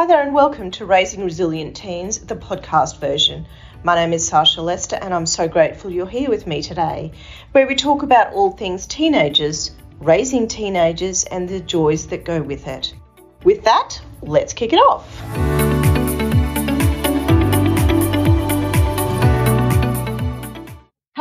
Hi there, and welcome to Raising Resilient Teens, the podcast version. My name is Sasha Lester, and I'm so grateful you're here with me today, where we talk about all things teenagers, raising teenagers, and the joys that go with it. With that, let's kick it off.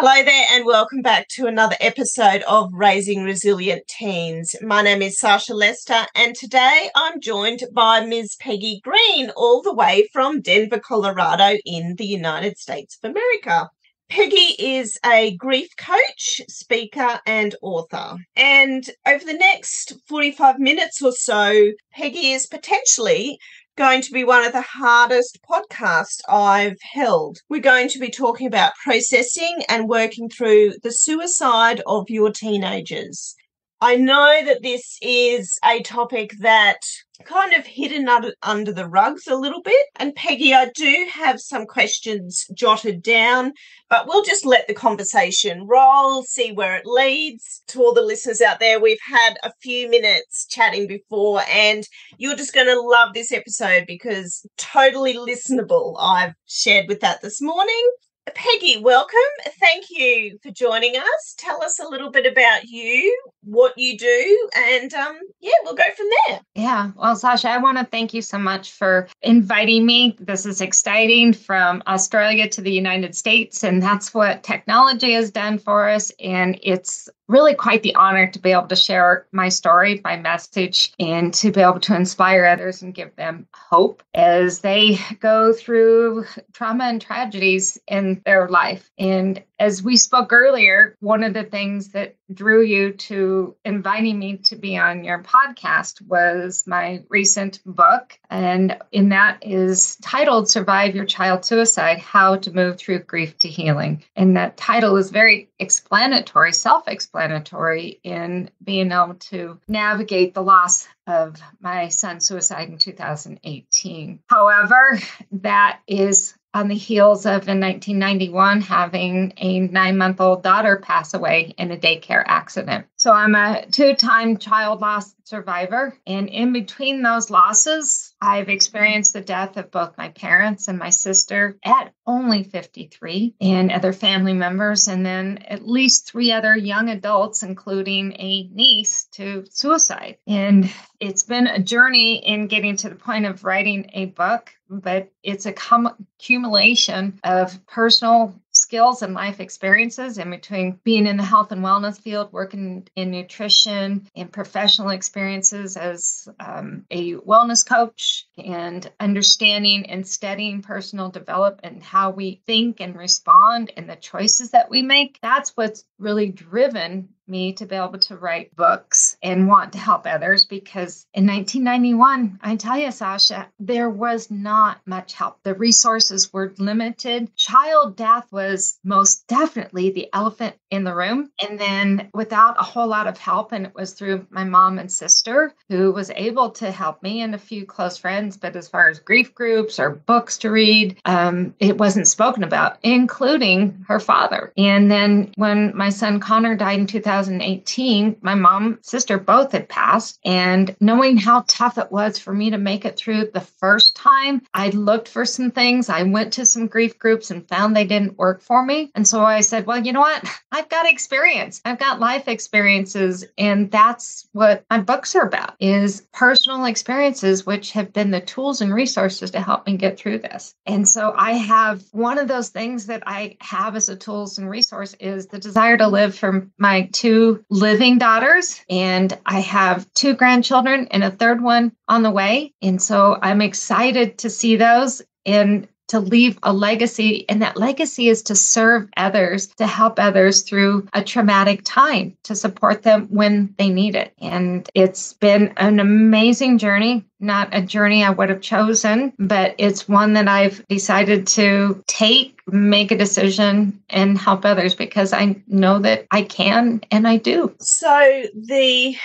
Hello there, and welcome back to another episode of Raising Resilient Teens. My name is Sasha Lester, and today I'm joined by Ms. Peggy Green, all the way from Denver, Colorado, in the United States of America. Peggy is a grief coach, speaker, and author. And over the next 45 minutes or so, Peggy is potentially going to be one of the hardest podcasts I've held. We're going to be talking about processing and working through the suicide of your teenagers. I know that this is a topic that kind of hidden under the rugs a little bit. And Peggy, I do have some questions jotted down, but we'll just let the conversation roll, see where it leads. To all the listeners out there, we've had a few minutes chatting before, and you're just going to love this episode because totally listenable. I've shared with that this morning. Peggy, welcome. Thank you for joining us. Tell us a little bit about you, what you do, and um, yeah, we'll go from there. Yeah. Well, Sasha, I want to thank you so much for inviting me. This is exciting from Australia to the United States, and that's what technology has done for us. And it's really quite the honor to be able to share my story, my message, and to be able to inspire others and give them hope as they go through trauma and tragedies in their life. And as we spoke earlier, one of the things that drew you to inviting me to be on your podcast was my recent book. And in that is titled Survive Your Child Suicide How to Move Through Grief to Healing. And that title is very explanatory, self explanatory in being able to navigate the loss of my son's suicide in 2018. However, that is on the heels of in 1991 having a nine month old daughter pass away in a daycare accident. So I'm a two time child loss survivor. And in between those losses, I've experienced the death of both my parents and my sister at only 53 and other family members, and then at least three other young adults, including a niece, to suicide. And it's been a journey in getting to the point of writing a book, but it's a cum- accumulation of personal skills and life experiences in between being in the health and wellness field, working in nutrition, and professional experiences as um, a wellness coach, and understanding and studying personal development and how we think and respond and the choices that we make. That's what's really driven me to be able to write books and want to help others because in 1991, I tell you, Sasha, there was not much help. The resources were limited. Child death was most definitely the elephant in the room. And then without a whole lot of help, and it was through my mom and sister who was able to help me and a few close friends. But as far as grief groups or books to read, um, it wasn't spoken about, including her father. And then when my son Connor died in 2000, 2018, my mom, sister both had passed. And knowing how tough it was for me to make it through the first time, I looked for some things. I went to some grief groups and found they didn't work for me. And so I said, well, you know what? I've got experience. I've got life experiences. And that's what my books are about is personal experiences, which have been the tools and resources to help me get through this. And so I have one of those things that I have as a tools and resource is the desire to live for my two two living daughters, and I have two grandchildren and a third one on the way. And so I'm excited to see those and to leave a legacy. And that legacy is to serve others, to help others through a traumatic time, to support them when they need it. And it's been an amazing journey, not a journey I would have chosen, but it's one that I've decided to take make a decision and help others because I know that I can and I do. So the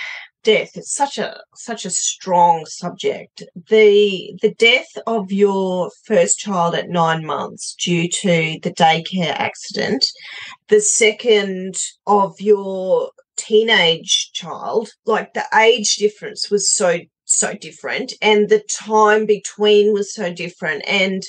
death it's such a such a strong subject. The the death of your first child at 9 months due to the daycare accident, the second of your teenage child, like the age difference was so so different and the time between was so different and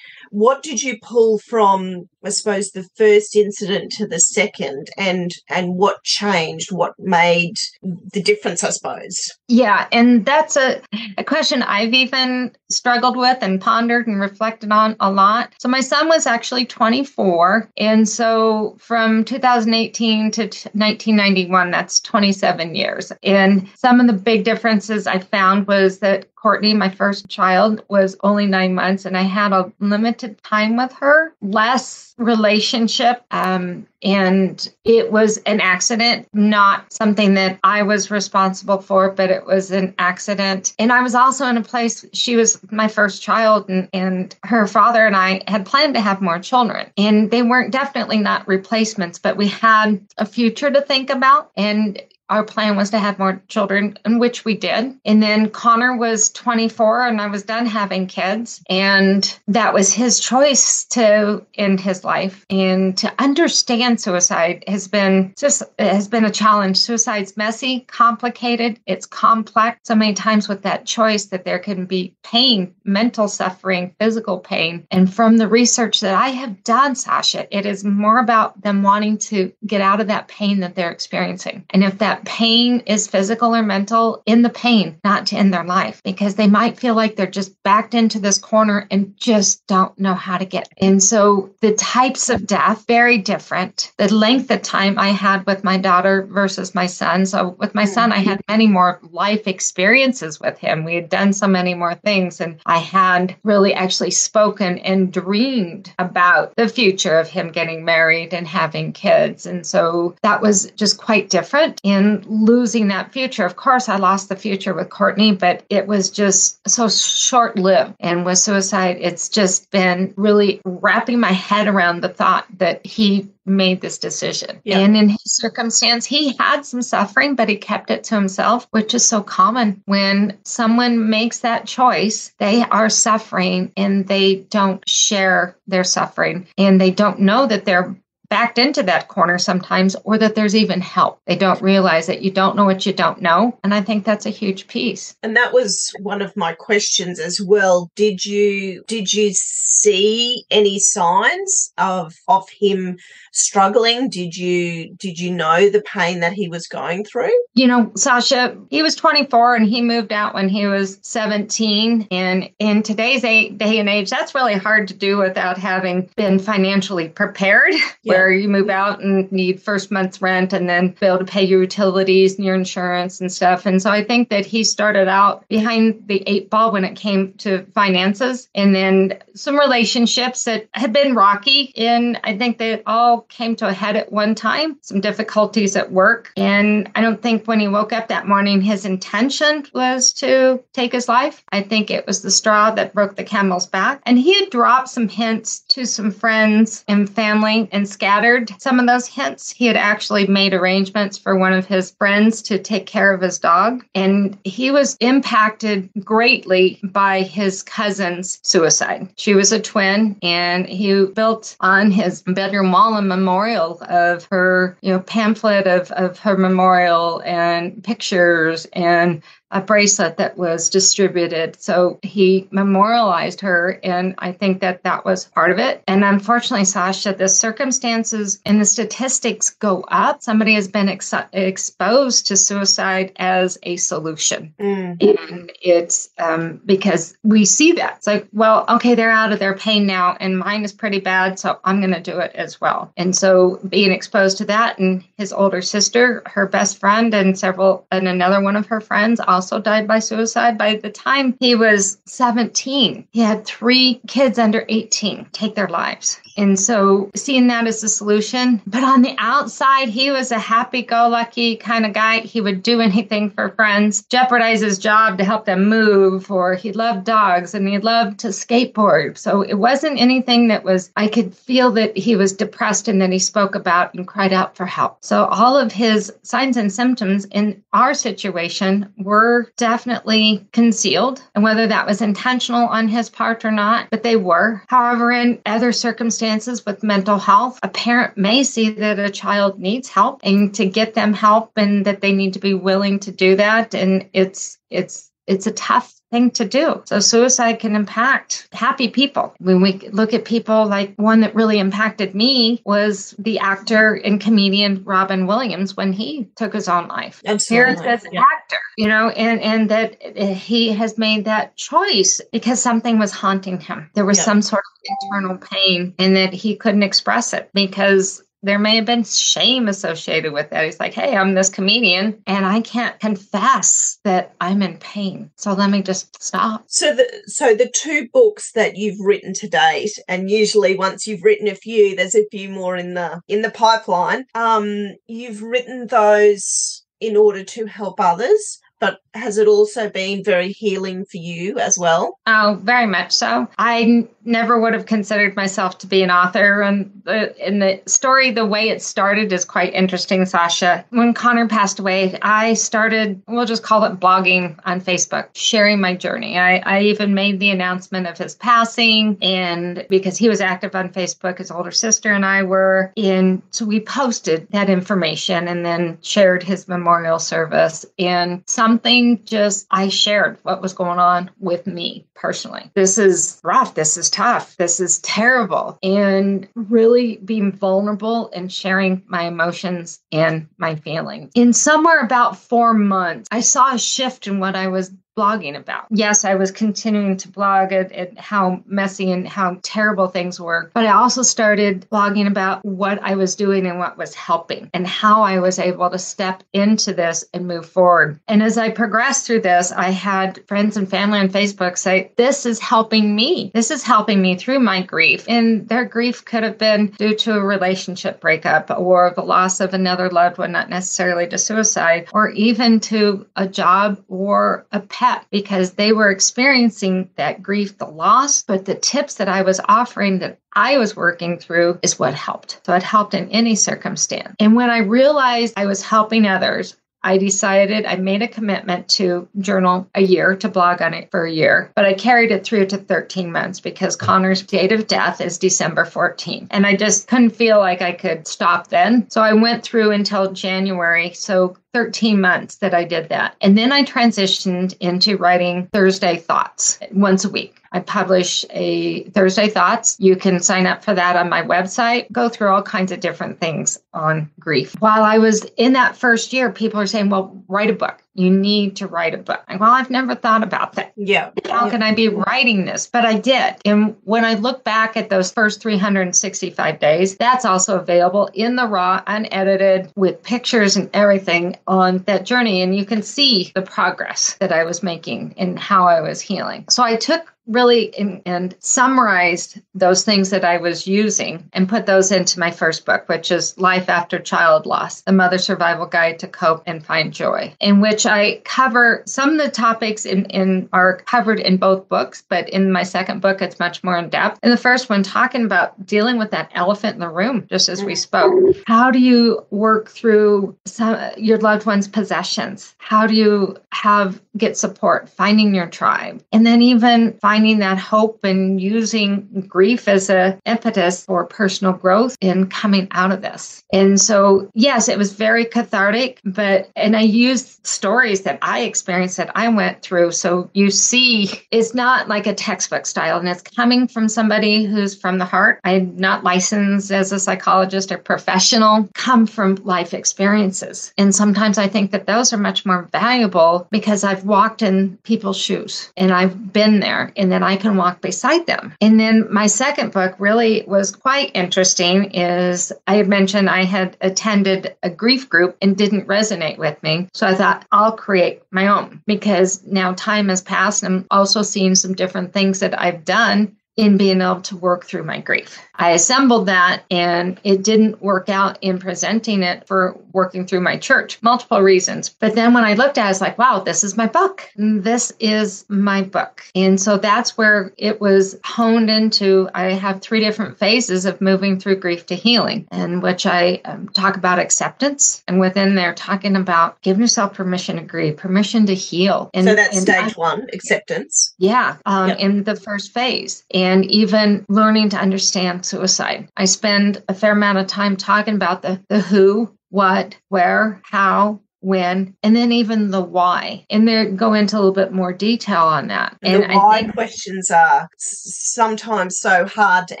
what did you pull from i suppose the first incident to the second and and what changed what made the difference i suppose? Yeah and that's a, a question i've even struggled with and pondered and reflected on a lot so my son was actually 24 and so from 2018 to 1991 that's 27 years and some of the big differences i found was that Courtney, my first child, was only nine months, and I had a limited time with her, less relationship. Um, and it was an accident, not something that I was responsible for, but it was an accident. And I was also in a place, she was my first child, and, and her father and I had planned to have more children. And they weren't definitely not replacements, but we had a future to think about. And our plan was to have more children, in which we did. And then Connor was 24 and I was done having kids. And that was his choice to end his life. And to understand suicide has been just has been a challenge. Suicide's messy, complicated, it's complex. So many times with that choice that there can be pain, mental suffering, physical pain. And from the research that I have done, Sasha, it is more about them wanting to get out of that pain that they're experiencing. And if that pain is physical or mental in the pain, not to end their life, because they might feel like they're just backed into this corner and just don't know how to get. And so the types of death very different. The length of time I had with my daughter versus my son. So with my son, I had many more life experiences with him. We had done so many more things, and I had really actually spoken and dreamed about the future of him getting married and having kids. And so that was just quite different. And losing that future. Of course, I lost the future with Courtney, but it was just so short lived. And with suicide, it's just been really wrapping my head around the thought that he made this decision. Yeah. And in his circumstance, he had some suffering, but he kept it to himself, which is so common. When someone makes that choice, they are suffering and they don't share their suffering and they don't know that they're backed into that corner sometimes or that there's even help. They don't realize that you don't know what you don't know. And I think that's a huge piece. And that was one of my questions as well. Did you did you see any signs of of him struggling? Did you did you know the pain that he was going through? You know, Sasha, he was 24 and he moved out when he was 17 and in today's day and age that's really hard to do without having been financially prepared. Yeah where you move out and need first month's rent and then be able to pay your utilities and your insurance and stuff. And so I think that he started out behind the eight ball when it came to finances and then some relationships that had been rocky. And I think they all came to a head at one time, some difficulties at work. And I don't think when he woke up that morning, his intention was to take his life. I think it was the straw that broke the camel's back. And he had dropped some hints to some friends and family and scattered some of those hints. He had actually made arrangements for one of his friends to take care of his dog, and he was impacted greatly by his cousin's suicide. She was a twin, and he built on his bedroom wall a memorial of her, you know, pamphlet of, of her memorial and pictures and a bracelet that was distributed. So he memorialized her, and I think that that was part of it. And unfortunately, Sasha, the circumstances and the statistics go up. Somebody has been ex- exposed to suicide as a solution. Mm. And it's um, because we see that. It's like, well, okay, they're out of their pain now, and mine is pretty bad, so I'm going to do it as well. And so being exposed to that, and his older sister, her best friend, and several, and another one of her friends also also died by suicide. By the time he was 17, he had three kids under 18 take their lives. And so seeing that as a solution. But on the outside, he was a happy go lucky kind of guy. He would do anything for friends, jeopardize his job to help them move, or he loved dogs and he loved to skateboard. So it wasn't anything that was, I could feel that he was depressed and that he spoke about and cried out for help. So all of his signs and symptoms in our situation were definitely concealed, and whether that was intentional on his part or not, but they were. However, in other circumstances, circumstances with mental health, a parent may see that a child needs help and to get them help and that they need to be willing to do that. And it's, it's, it's a tough thing to do. So suicide can impact happy people. When we look at people like one that really impacted me was the actor and comedian Robin Williams when he took his own life. Here as yeah. actor, you know, and and that he has made that choice because something was haunting him. There was yeah. some sort of internal pain and that he couldn't express it because there may have been shame associated with that. He's like, hey, I'm this comedian and I can't confess that I'm in pain. So let me just stop. So the so the two books that you've written to date, and usually once you've written a few, there's a few more in the in the pipeline. Um, you've written those in order to help others but has it also been very healing for you as well? Oh, very much so. I never would have considered myself to be an author. And the, in the story, the way it started is quite interesting, Sasha. When Connor passed away, I started, we'll just call it blogging on Facebook, sharing my journey. I, I even made the announcement of his passing. And because he was active on Facebook, his older sister and I were in, so we posted that information and then shared his memorial service. And some just I shared what was going on with me personally. This is rough. This is tough. This is terrible. And really being vulnerable and sharing my emotions and my feelings. In somewhere about four months, I saw a shift in what I was blogging about. Yes, I was continuing to blog at, at, how messy and how terrible things were, but I also started blogging about what I was doing and what was helping and how I was able to step into this and move forward. And as I progressed through this, I had friends and family on Facebook say, This is helping me. This is helping me through my grief. And their grief could have been due to a relationship breakup or the loss of another loved one, not necessarily to suicide, or even to a job or a because they were experiencing that grief, the loss, but the tips that I was offering that I was working through is what helped. So it helped in any circumstance. And when I realized I was helping others, I decided I made a commitment to journal a year, to blog on it for a year, but I carried it through to 13 months because Connor's date of death is December 14th. And I just couldn't feel like I could stop then. So I went through until January. So 13 months that I did that. And then I transitioned into writing Thursday Thoughts once a week. I publish a Thursday Thoughts. You can sign up for that on my website. Go through all kinds of different things on grief. While I was in that first year, people are saying, well, write a book. You need to write a book. Well, I've never thought about that. Yeah. How can I be writing this? But I did. And when I look back at those first 365 days, that's also available in the raw, unedited, with pictures and everything on that journey. And you can see the progress that I was making and how I was healing. So I took really in, and summarized those things that I was using and put those into my first book, which is Life After Child Loss, The Mother Survival Guide to Cope and Find Joy, in which I cover some of the topics in, in are covered in both books, but in my second book, it's much more in depth. In the first one, talking about dealing with that elephant in the room, just as we spoke. How do you work through some, your loved one's possessions? How do you have get support, finding your tribe, and then even finding that hope and using grief as a impetus for personal growth in coming out of this. And so, yes, it was very cathartic, but and I used stories that I experienced that I went through. So you see, it's not like a textbook style, and it's coming from somebody who's from the heart. I'm not licensed as a psychologist or professional, come from life experiences. And sometimes I think that those are much more valuable because I've walked in people's shoes and I've been there and then I can walk beside them. And then my second book really was quite interesting is I had mentioned I had attended a grief group and didn't resonate with me. So I thought I'll create my own because now time has passed and I'm also seeing some different things that I've done in being able to work through my grief. I assembled that and it didn't work out in presenting it for working through my church, multiple reasons. But then when I looked at it, I was like, wow, this is my book. This is my book. And so that's where it was honed into. I have three different phases of moving through grief to healing, in which I um, talk about acceptance. And within there, talking about giving yourself permission to grieve, permission to heal. And, so that's and stage I, one, acceptance. Yeah, um, yep. in the first phase. And even learning to understand suicide. I spend a fair amount of time talking about the, the who, what, where, how, when, and then even the why. And they go into a little bit more detail on that. And the why think, questions are sometimes so hard to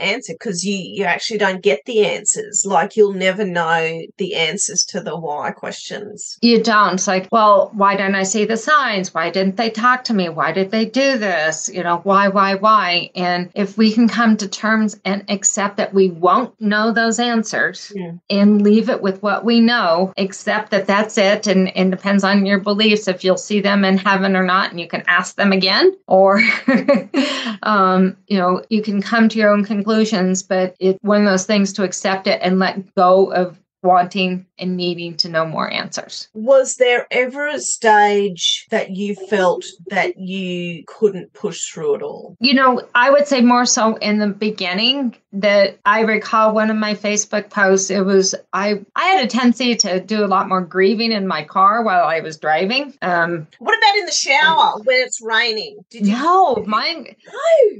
answer because you, you actually don't get the answers. Like you'll never know the answers to the why questions. You don't. It's like, well, why didn't I see the signs? Why didn't they talk to me? Why did they do this? You know, why, why, why? And if we can come to terms and accept that we won't know those answers yeah. and leave it with what we know, accept that that's it and, and depends on your beliefs if you'll see them in heaven or not, and you can ask them again, or um, you know, you can come to your own conclusions, but it's one of those things to accept it and let go of wanting and needing to know more answers. Was there ever a stage that you felt that you couldn't push through at all? You know, I would say more so in the beginning that I recall one of my Facebook posts. It was I I had a tendency to do a lot more grieving in my car while I was driving. Um, what about in the shower when it's raining? Did you? No, mine.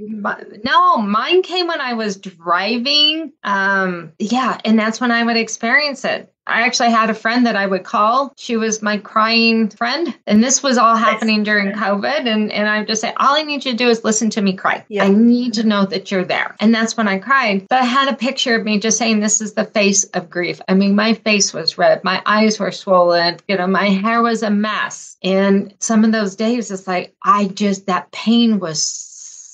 No, no, mine came when I was driving. Um, yeah, and that's when I would experience it. I actually had a friend that I would call. She was my crying friend. And this was all happening during COVID. And, and I just say, all I need you to do is listen to me cry. Yeah. I need to know that you're there. And that's when I cried. But I had a picture of me just saying, this is the face of grief. I mean, my face was red. My eyes were swollen. You know, my hair was a mess. And some of those days, it's like, I just, that pain was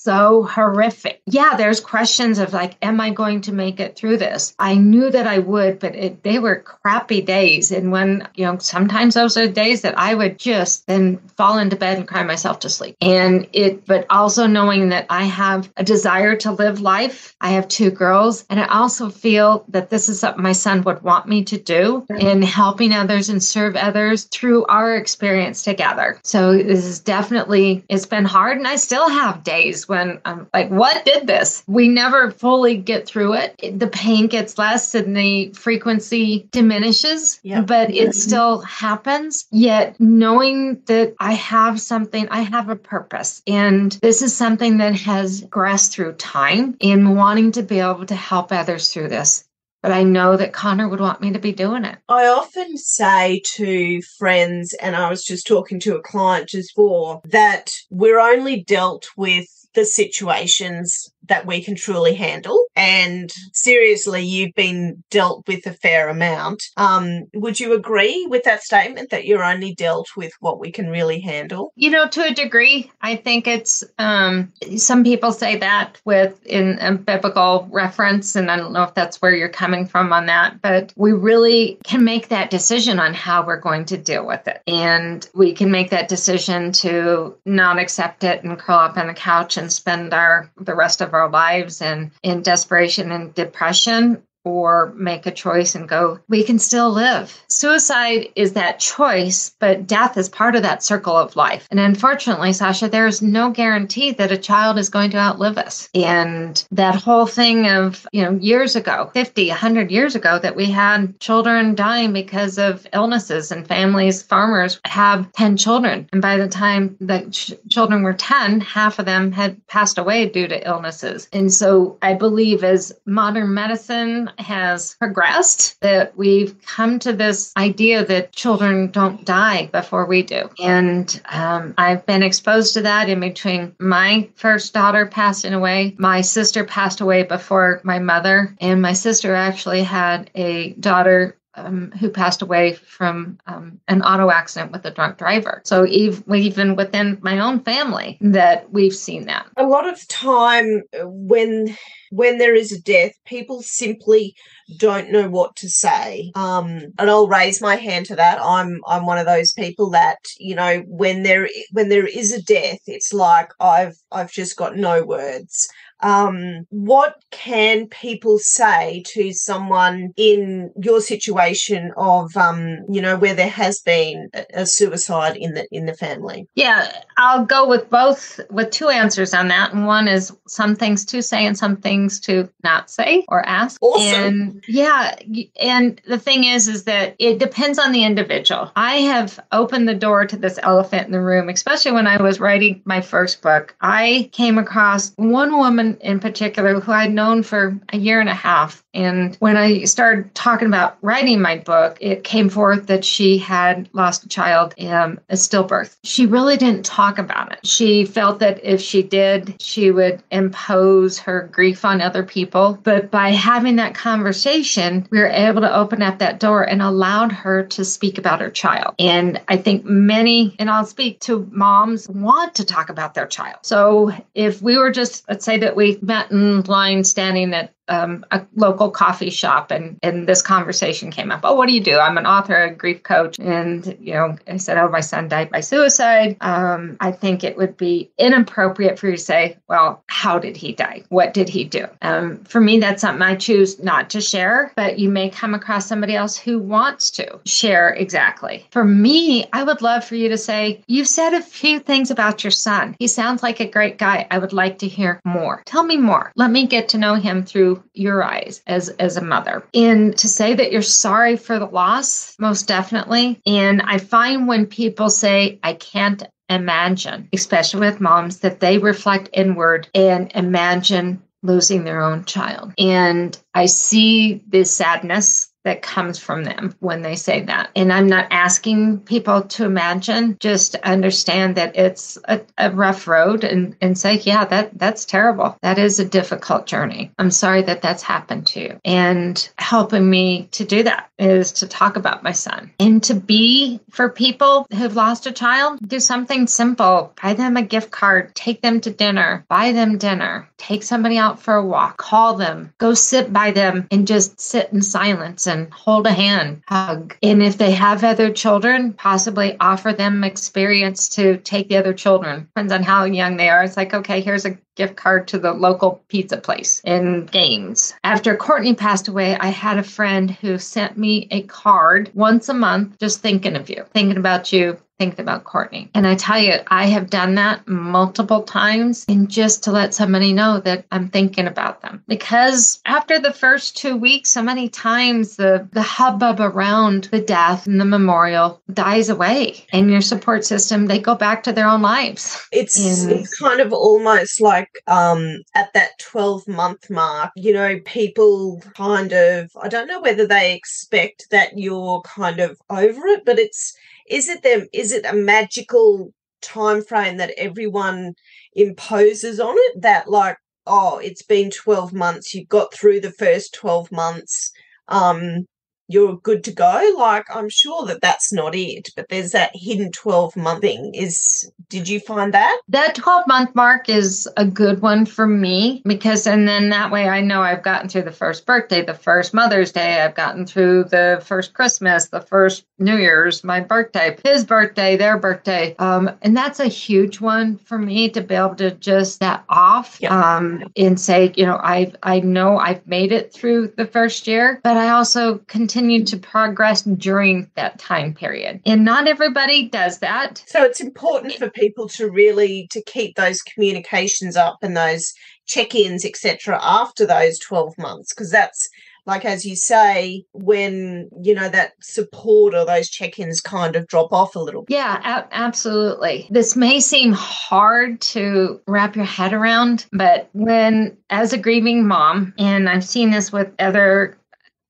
so horrific. Yeah, there's questions of like, am I going to make it through this? I knew that I would, but it, they were crappy days. And when, you know, sometimes those are days that I would just then fall into bed and cry myself to sleep. And it, but also knowing that I have a desire to live life. I have two girls, and I also feel that this is something my son would want me to do in helping others and serve others through our experience together. So this is definitely, it's been hard, and I still have days when when I'm like, what did this? We never fully get through it. The pain gets less and the frequency diminishes, but it mm-hmm. still happens. Yet knowing that I have something, I have a purpose. And this is something that has progressed through time in wanting to be able to help others through this but I know that Connor would want me to be doing it. I often say to friends, and I was just talking to a client just for that we're only dealt with the situations that we can truly handle. And seriously, you've been dealt with a fair amount. Um, would you agree with that statement that you're only dealt with what we can really handle? You know, to a degree, I think it's um, some people say that with in a biblical reference, and I don't know if that's where you're coming from on that, but we really can make that decision on how we're going to deal with it. And we can make that decision to not accept it and curl up on the couch and spend our the rest of our our lives and in desperation and depression or make a choice and go, we can still live. Suicide is that choice, but death is part of that circle of life. And unfortunately, Sasha, there is no guarantee that a child is going to outlive us. And that whole thing of, you know, years ago, 50, 100 years ago, that we had children dying because of illnesses and families, farmers have 10 children. And by the time the ch- children were 10, half of them had passed away due to illnesses. And so I believe as modern medicine has progressed that we've come to this idea that children don't die before we do. And um, I've been exposed to that in between my first daughter passing away. My sister passed away before my mother, and my sister actually had a daughter um, who passed away from um, an auto accident with a drunk driver. So even within my own family, that we've seen that. A lot of time when when there is a death, people simply don't know what to say. Um, and I'll raise my hand to that. I'm I'm one of those people that you know when there when there is a death, it's like I've I've just got no words um, what can people say to someone in your situation of um, you know where there has been a suicide in the in the family yeah i'll go with both with two answers on that and one is some things to say and some things to not say or ask awesome. and yeah and the thing is is that it depends on the individual. I have opened the door to this elephant in the room especially when i was writing my first book. I came across one woman in particular who I'd known for a year and a half And when I started talking about writing my book, it came forth that she had lost a child in a stillbirth. She really didn't talk about it. She felt that if she did, she would impose her grief on other people. But by having that conversation, we were able to open up that door and allowed her to speak about her child. And I think many, and I'll speak to moms, want to talk about their child. So if we were just, let's say that we met in line standing at um, a local coffee shop and and this conversation came up. Oh what do you do? I'm an author a grief coach and you know i said oh my son died by suicide. Um, i think it would be inappropriate for you to say well how did he die? What did he do? Um, for me that's something i choose not to share but you may come across somebody else who wants to share exactly. For me i would love for you to say you've said a few things about your son. He sounds like a great guy. I would like to hear more. Tell me more. Let me get to know him through your eyes as as a mother. And to say that you're sorry for the loss most definitely. And i find when people say i can't imagine especially with moms that they reflect inward and imagine losing their own child. And i see this sadness that comes from them when they say that. And I'm not asking people to imagine, just understand that it's a, a, rough road and, and say, yeah, that that's terrible. That is a difficult journey. I'm sorry that that's happened to you. And helping me to do that is to talk about my son and to be for people who've lost a child, do something simple. Buy them a gift card, take them to dinner, buy them dinner, take somebody out for a walk, call them, go sit by them and just sit in silence and hold a hand, hug. And if they have other children, possibly offer them experience to take the other children. Depends on how young they are. It's like, okay, here's a gift card to the local pizza place and games. After Courtney passed away, I had a friend who sent me a card once a month just thinking of you, thinking about you, thinking about Courtney. And I tell you, I have done that multiple times and just to let somebody know that I'm thinking about them. Because after the first two weeks, so many times the, the hubbub around the death and the memorial dies away. And your support system, they go back to their own lives. It's, and, it's kind of almost like um, at that 12 month mark, you know, people kind of, I don't know whether they expect that you're kind of over it, but it's, is it them is it a magical time frame that everyone imposes on it? That like oh it's been 12 months you got through the first 12 months um you're good to go like i'm sure that that's not it but there's that hidden 12 month thing is did you find that? That 12 month mark is a good one for me because and then that way i know i've gotten through the first birthday the first mother's day i've gotten through the first christmas the first new year's my birthday his birthday their birthday. Um, and that's a huge one for me to be able to just that off yeah. um, and say you know i i know i've made it through the first year but i also continue continue to progress during that time period. And not everybody does that. So it's important for people to really to keep those communications up and those check-ins etc after those 12 months because that's like as you say when you know that support or those check-ins kind of drop off a little bit. yeah a- absolutely this may seem hard to wrap your head around but when as a grieving mom and i've seen this with other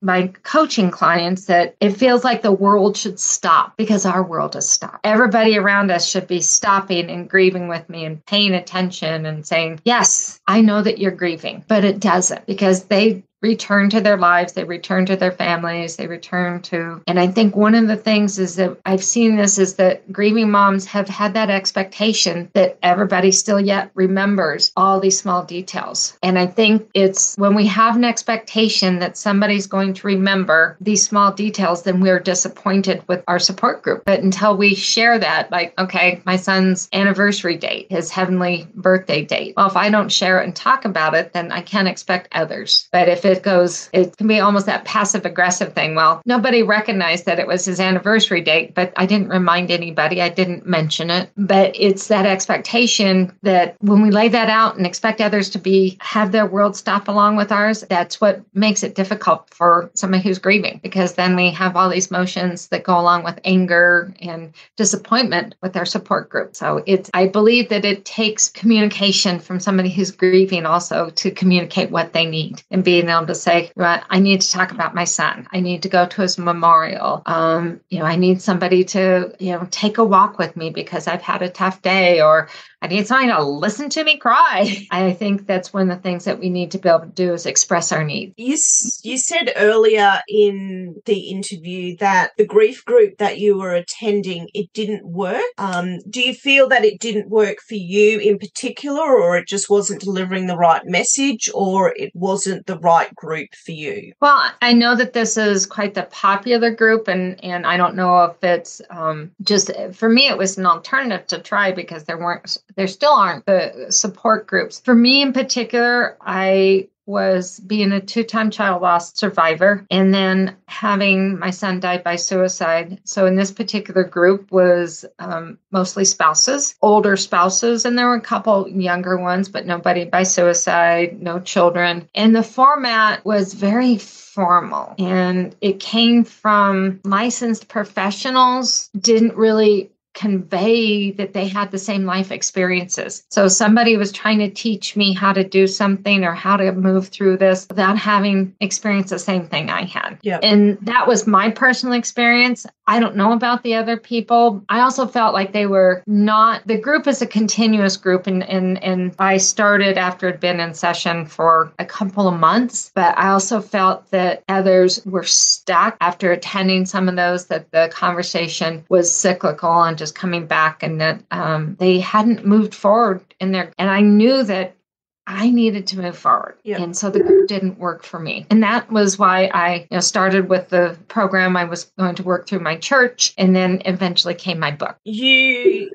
my coaching clients that it feels like the world should stop because our world has stopped. Everybody around us should be stopping and grieving with me and paying attention and saying, Yes, I know that you're grieving, but it doesn't because they return to their lives, they return to their families, they return to. And I think one of the things is that I've seen this is that grieving moms have had that expectation that everybody still yet remembers all these small details. And I think it's when we have an expectation that somebody's going to remember these small details, then we're disappointed with our support group. But until we share that, like, okay, my son's anniversary date, his heavenly birthday date. Well, if I don't share it and talk about it, then I can't expect others. But if it goes, it can be almost that passive aggressive thing. Well, nobody recognized that it was his anniversary date, but I didn't remind anybody. I didn't mention it. But it's that expectation that when we lay that out and expect others to be, have their world stop along with ours, that's what makes it difficult for somebody who's grieving because then we have all these motions that go along with anger and disappointment with our support group. So it's, I believe that it takes communication from somebody who's grieving also to communicate what they need and being able to say, I need to talk about my son. I need to go to his memorial. Um, you know, I need somebody to, you know, take a walk with me because I've had a tough day or I need somebody to listen to me cry. I think that's one of the things that we need to be able to do is express our needs. You, you said earlier in the interview that the grief group that you were attending, it didn't work. Um, do you feel that it didn't work for you in particular, or it just wasn't delivering the right message, or it wasn't the right group for you? Well, I know that this is quite the popular group, and, and I don't know if it's um, just for me, it was an alternative to try because there weren't there still aren't the support groups. For me in particular, I was being a two time child loss survivor and then having my son die by suicide. So, in this particular group, was um, mostly spouses, older spouses, and there were a couple younger ones, but nobody by suicide, no children. And the format was very formal and it came from licensed professionals, didn't really convey that they had the same life experiences. So somebody was trying to teach me how to do something or how to move through this without having experienced the same thing I had. Yeah. And that was my personal experience. I don't know about the other people. I also felt like they were not the group is a continuous group and and and I started after it had been in session for a couple of months, but I also felt that others were stuck after attending some of those that the conversation was cyclical and just just coming back and that um, they hadn't moved forward in their and i knew that I needed to move forward. Yeah. And so the group didn't work for me. And that was why I you know, started with the program I was going to work through my church and then eventually came my book. You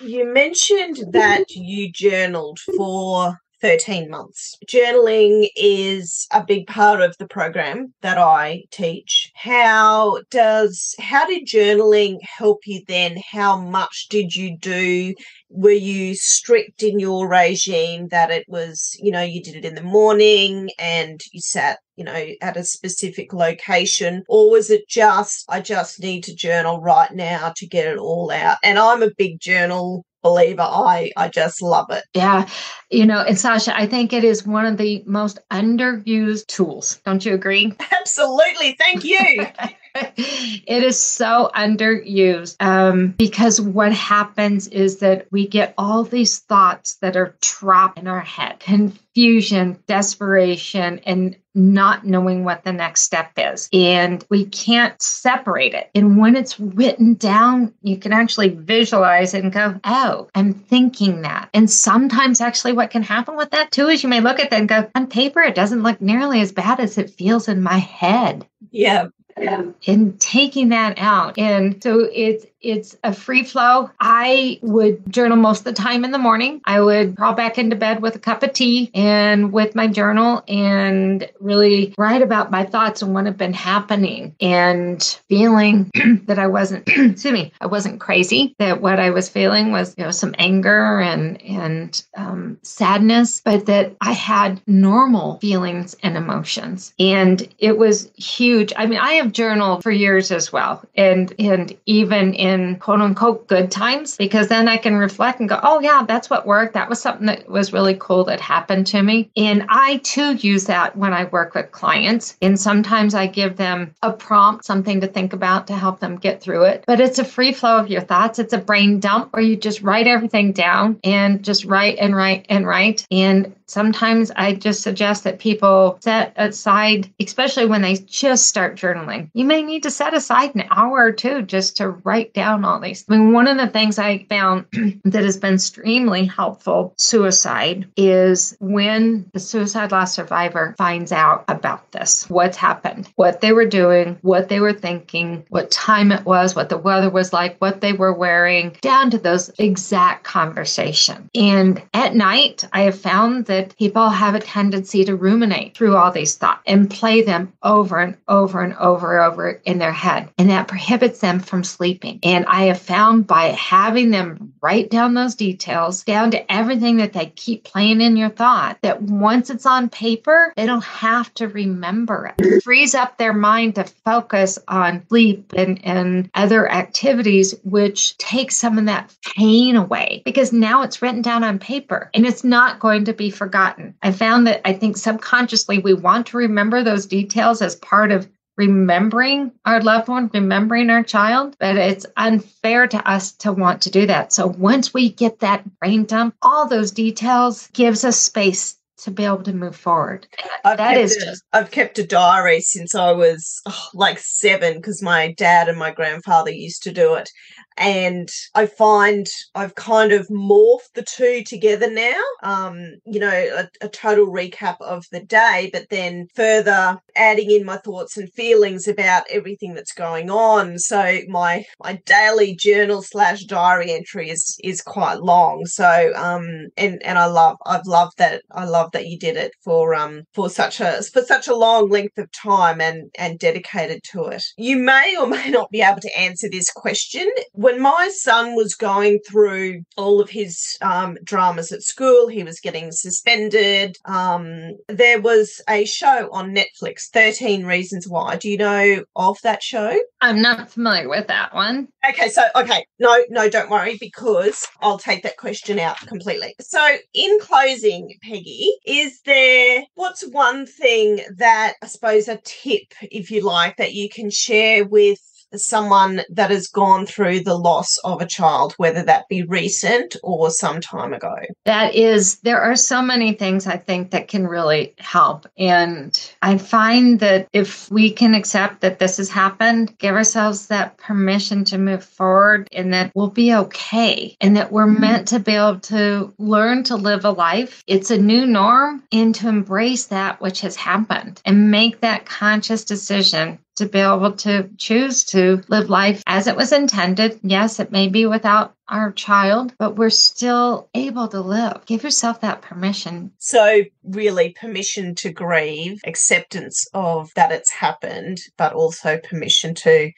you mentioned that you journaled for 13 months. Journaling is a big part of the program that I teach. How does how did journaling help you then? How much did you do? Were you strict in your regime that it was, you know, you did it in the morning and you sat you know, at a specific location? Or was it just, I just need to journal right now to get it all out? And I'm a big journal believer. I I just love it. Yeah. You know, and Sasha, I think it is one of the most underused tools. Don't you agree? Absolutely. Thank you. it is so underused um, because what happens is that we get all these thoughts that are trapped in our head confusion, desperation, and not knowing what the next step is. And we can't separate it. And when it's written down, you can actually visualize it and go, oh, I'm thinking that. And sometimes, actually, what can happen with that too is you may look at that and go, on paper, it doesn't look nearly as bad as it feels in my head. Yeah. Um, and taking that out. And so it's it's a free flow. I would journal most of the time in the morning. I would crawl back into bed with a cup of tea and with my journal and really write about my thoughts and what had been happening and feeling that I wasn't, excuse me, I wasn't crazy, that what I was feeling was, you know, some anger and, and um, sadness, but that I had normal feelings and emotions. And it was huge. I mean, I have journaled for years as well. And, and even in in quote unquote good times because then I can reflect and go, oh, yeah, that's what worked. That was something that was really cool that happened to me. And I too use that when I work with clients. And sometimes I give them a prompt, something to think about to help them get through it. But it's a free flow of your thoughts. It's a brain dump where you just write everything down and just write and write and write. And sometimes I just suggest that people set aside, especially when they just start journaling, you may need to set aside an hour or two just to write down all these. I mean, one of the things I found that has been extremely helpful suicide is when the suicide loss survivor finds out about this, what's happened, what they were doing, what they were thinking, what time it was, what the weather was like, what they were wearing, down to those exact conversations. And at night, I have found that people have a tendency to ruminate through all these thoughts and play them over and over and over and over in their head. And that prohibits them from sleeping. And I have found by having them write down those details down to everything that they keep playing in your thought, that once it's on paper, they don't have to remember it. it frees up their mind to focus on sleep and, and other activities, which takes some of that pain away because now it's written down on paper and it's not going to be forgotten forgotten. I found that I think subconsciously we want to remember those details as part of remembering our loved one, remembering our child, but it's unfair to us to want to do that. So once we get that brain dump, all those details gives us space to be able to move forward. I've that is a, just I've kept a diary since I was oh, like 7 because my dad and my grandfather used to do it and I find I've kind of morphed the two together now. Um, you know, a, a, total recap of the day, but then further adding in my thoughts and feelings about everything that's going on. So my my daily journal slash diary entry is is quite long. So um, and and I love I've loved that I love that you did it for um for such a for such a long length of time and and dedicated to it. You may or may not be able to answer this question when my son was going through all of his um, dramas at school, he was getting suspended. Um, there was a show on Netflix, 13 Reasons Why. Do you know of that show? I'm not familiar with that one. Okay, so, okay, no, no, don't worry because I'll take that question out completely. So, in closing, Peggy, is there what's one thing that I suppose a tip, if you like, that you can share with someone that has gone through the loss of a child, whether that be recent or some time ago? That is, there are so many things I think that can really help. And I find that if we can accept that this has happened, give ourselves that permission to move forward and that we'll be okay and that we're mm-hmm. meant to be able to learn to live a life. It's a new norm and to embrace that which has happened and make that conscious decision to be able to choose to live life as it was intended. Yes, it may be without our child, but we're still able to live. Give yourself that permission. So, really, permission to grieve, acceptance of that it's happened, but also permission to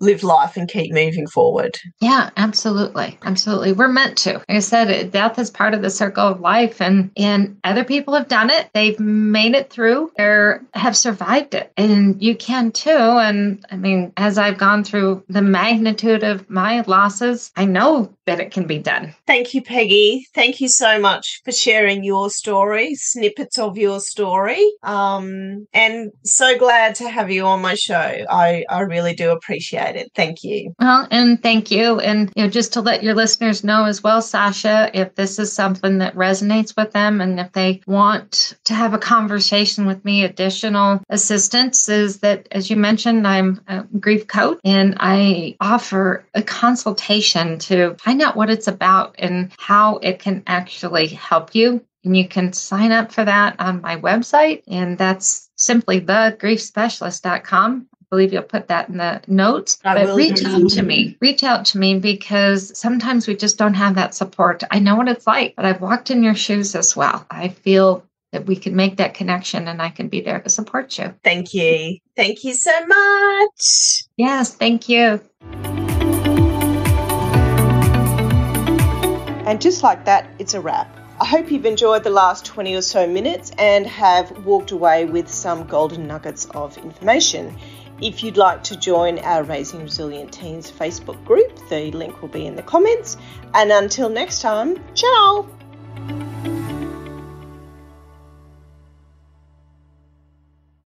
live life and keep moving forward. Yeah, absolutely. Absolutely. We're meant to. Like I said, death is part of the circle of life and and other people have done it. They've made it through or have survived it. And you can too. And I mean, as I've gone through the magnitude of my losses, I know that it can be done. Thank you, Peggy. Thank you so much for sharing your story, snippets of your story. Um, and so glad to have you on my show. I, I really do appreciate it. Thank you. Well, and thank you. And you know, just to let your listeners know as well, Sasha, if this is something that resonates with them and if they want to have a conversation with me, additional assistance is that, as you mentioned, I'm a grief coach and I offer a consultation to find find out what it's about and how it can actually help you. And you can sign up for that on my website, and that's simply thegriefspecialist.com. I believe you'll put that in the notes. I but reach out to me. Reach out to me because sometimes we just don't have that support. I know what it's like, but I've walked in your shoes as well. I feel that we can make that connection and I can be there to support you. Thank you. Thank you so much. Yes, thank you. And just like that, it's a wrap. I hope you've enjoyed the last 20 or so minutes and have walked away with some golden nuggets of information. If you'd like to join our Raising Resilient Teens Facebook group, the link will be in the comments. And until next time, ciao!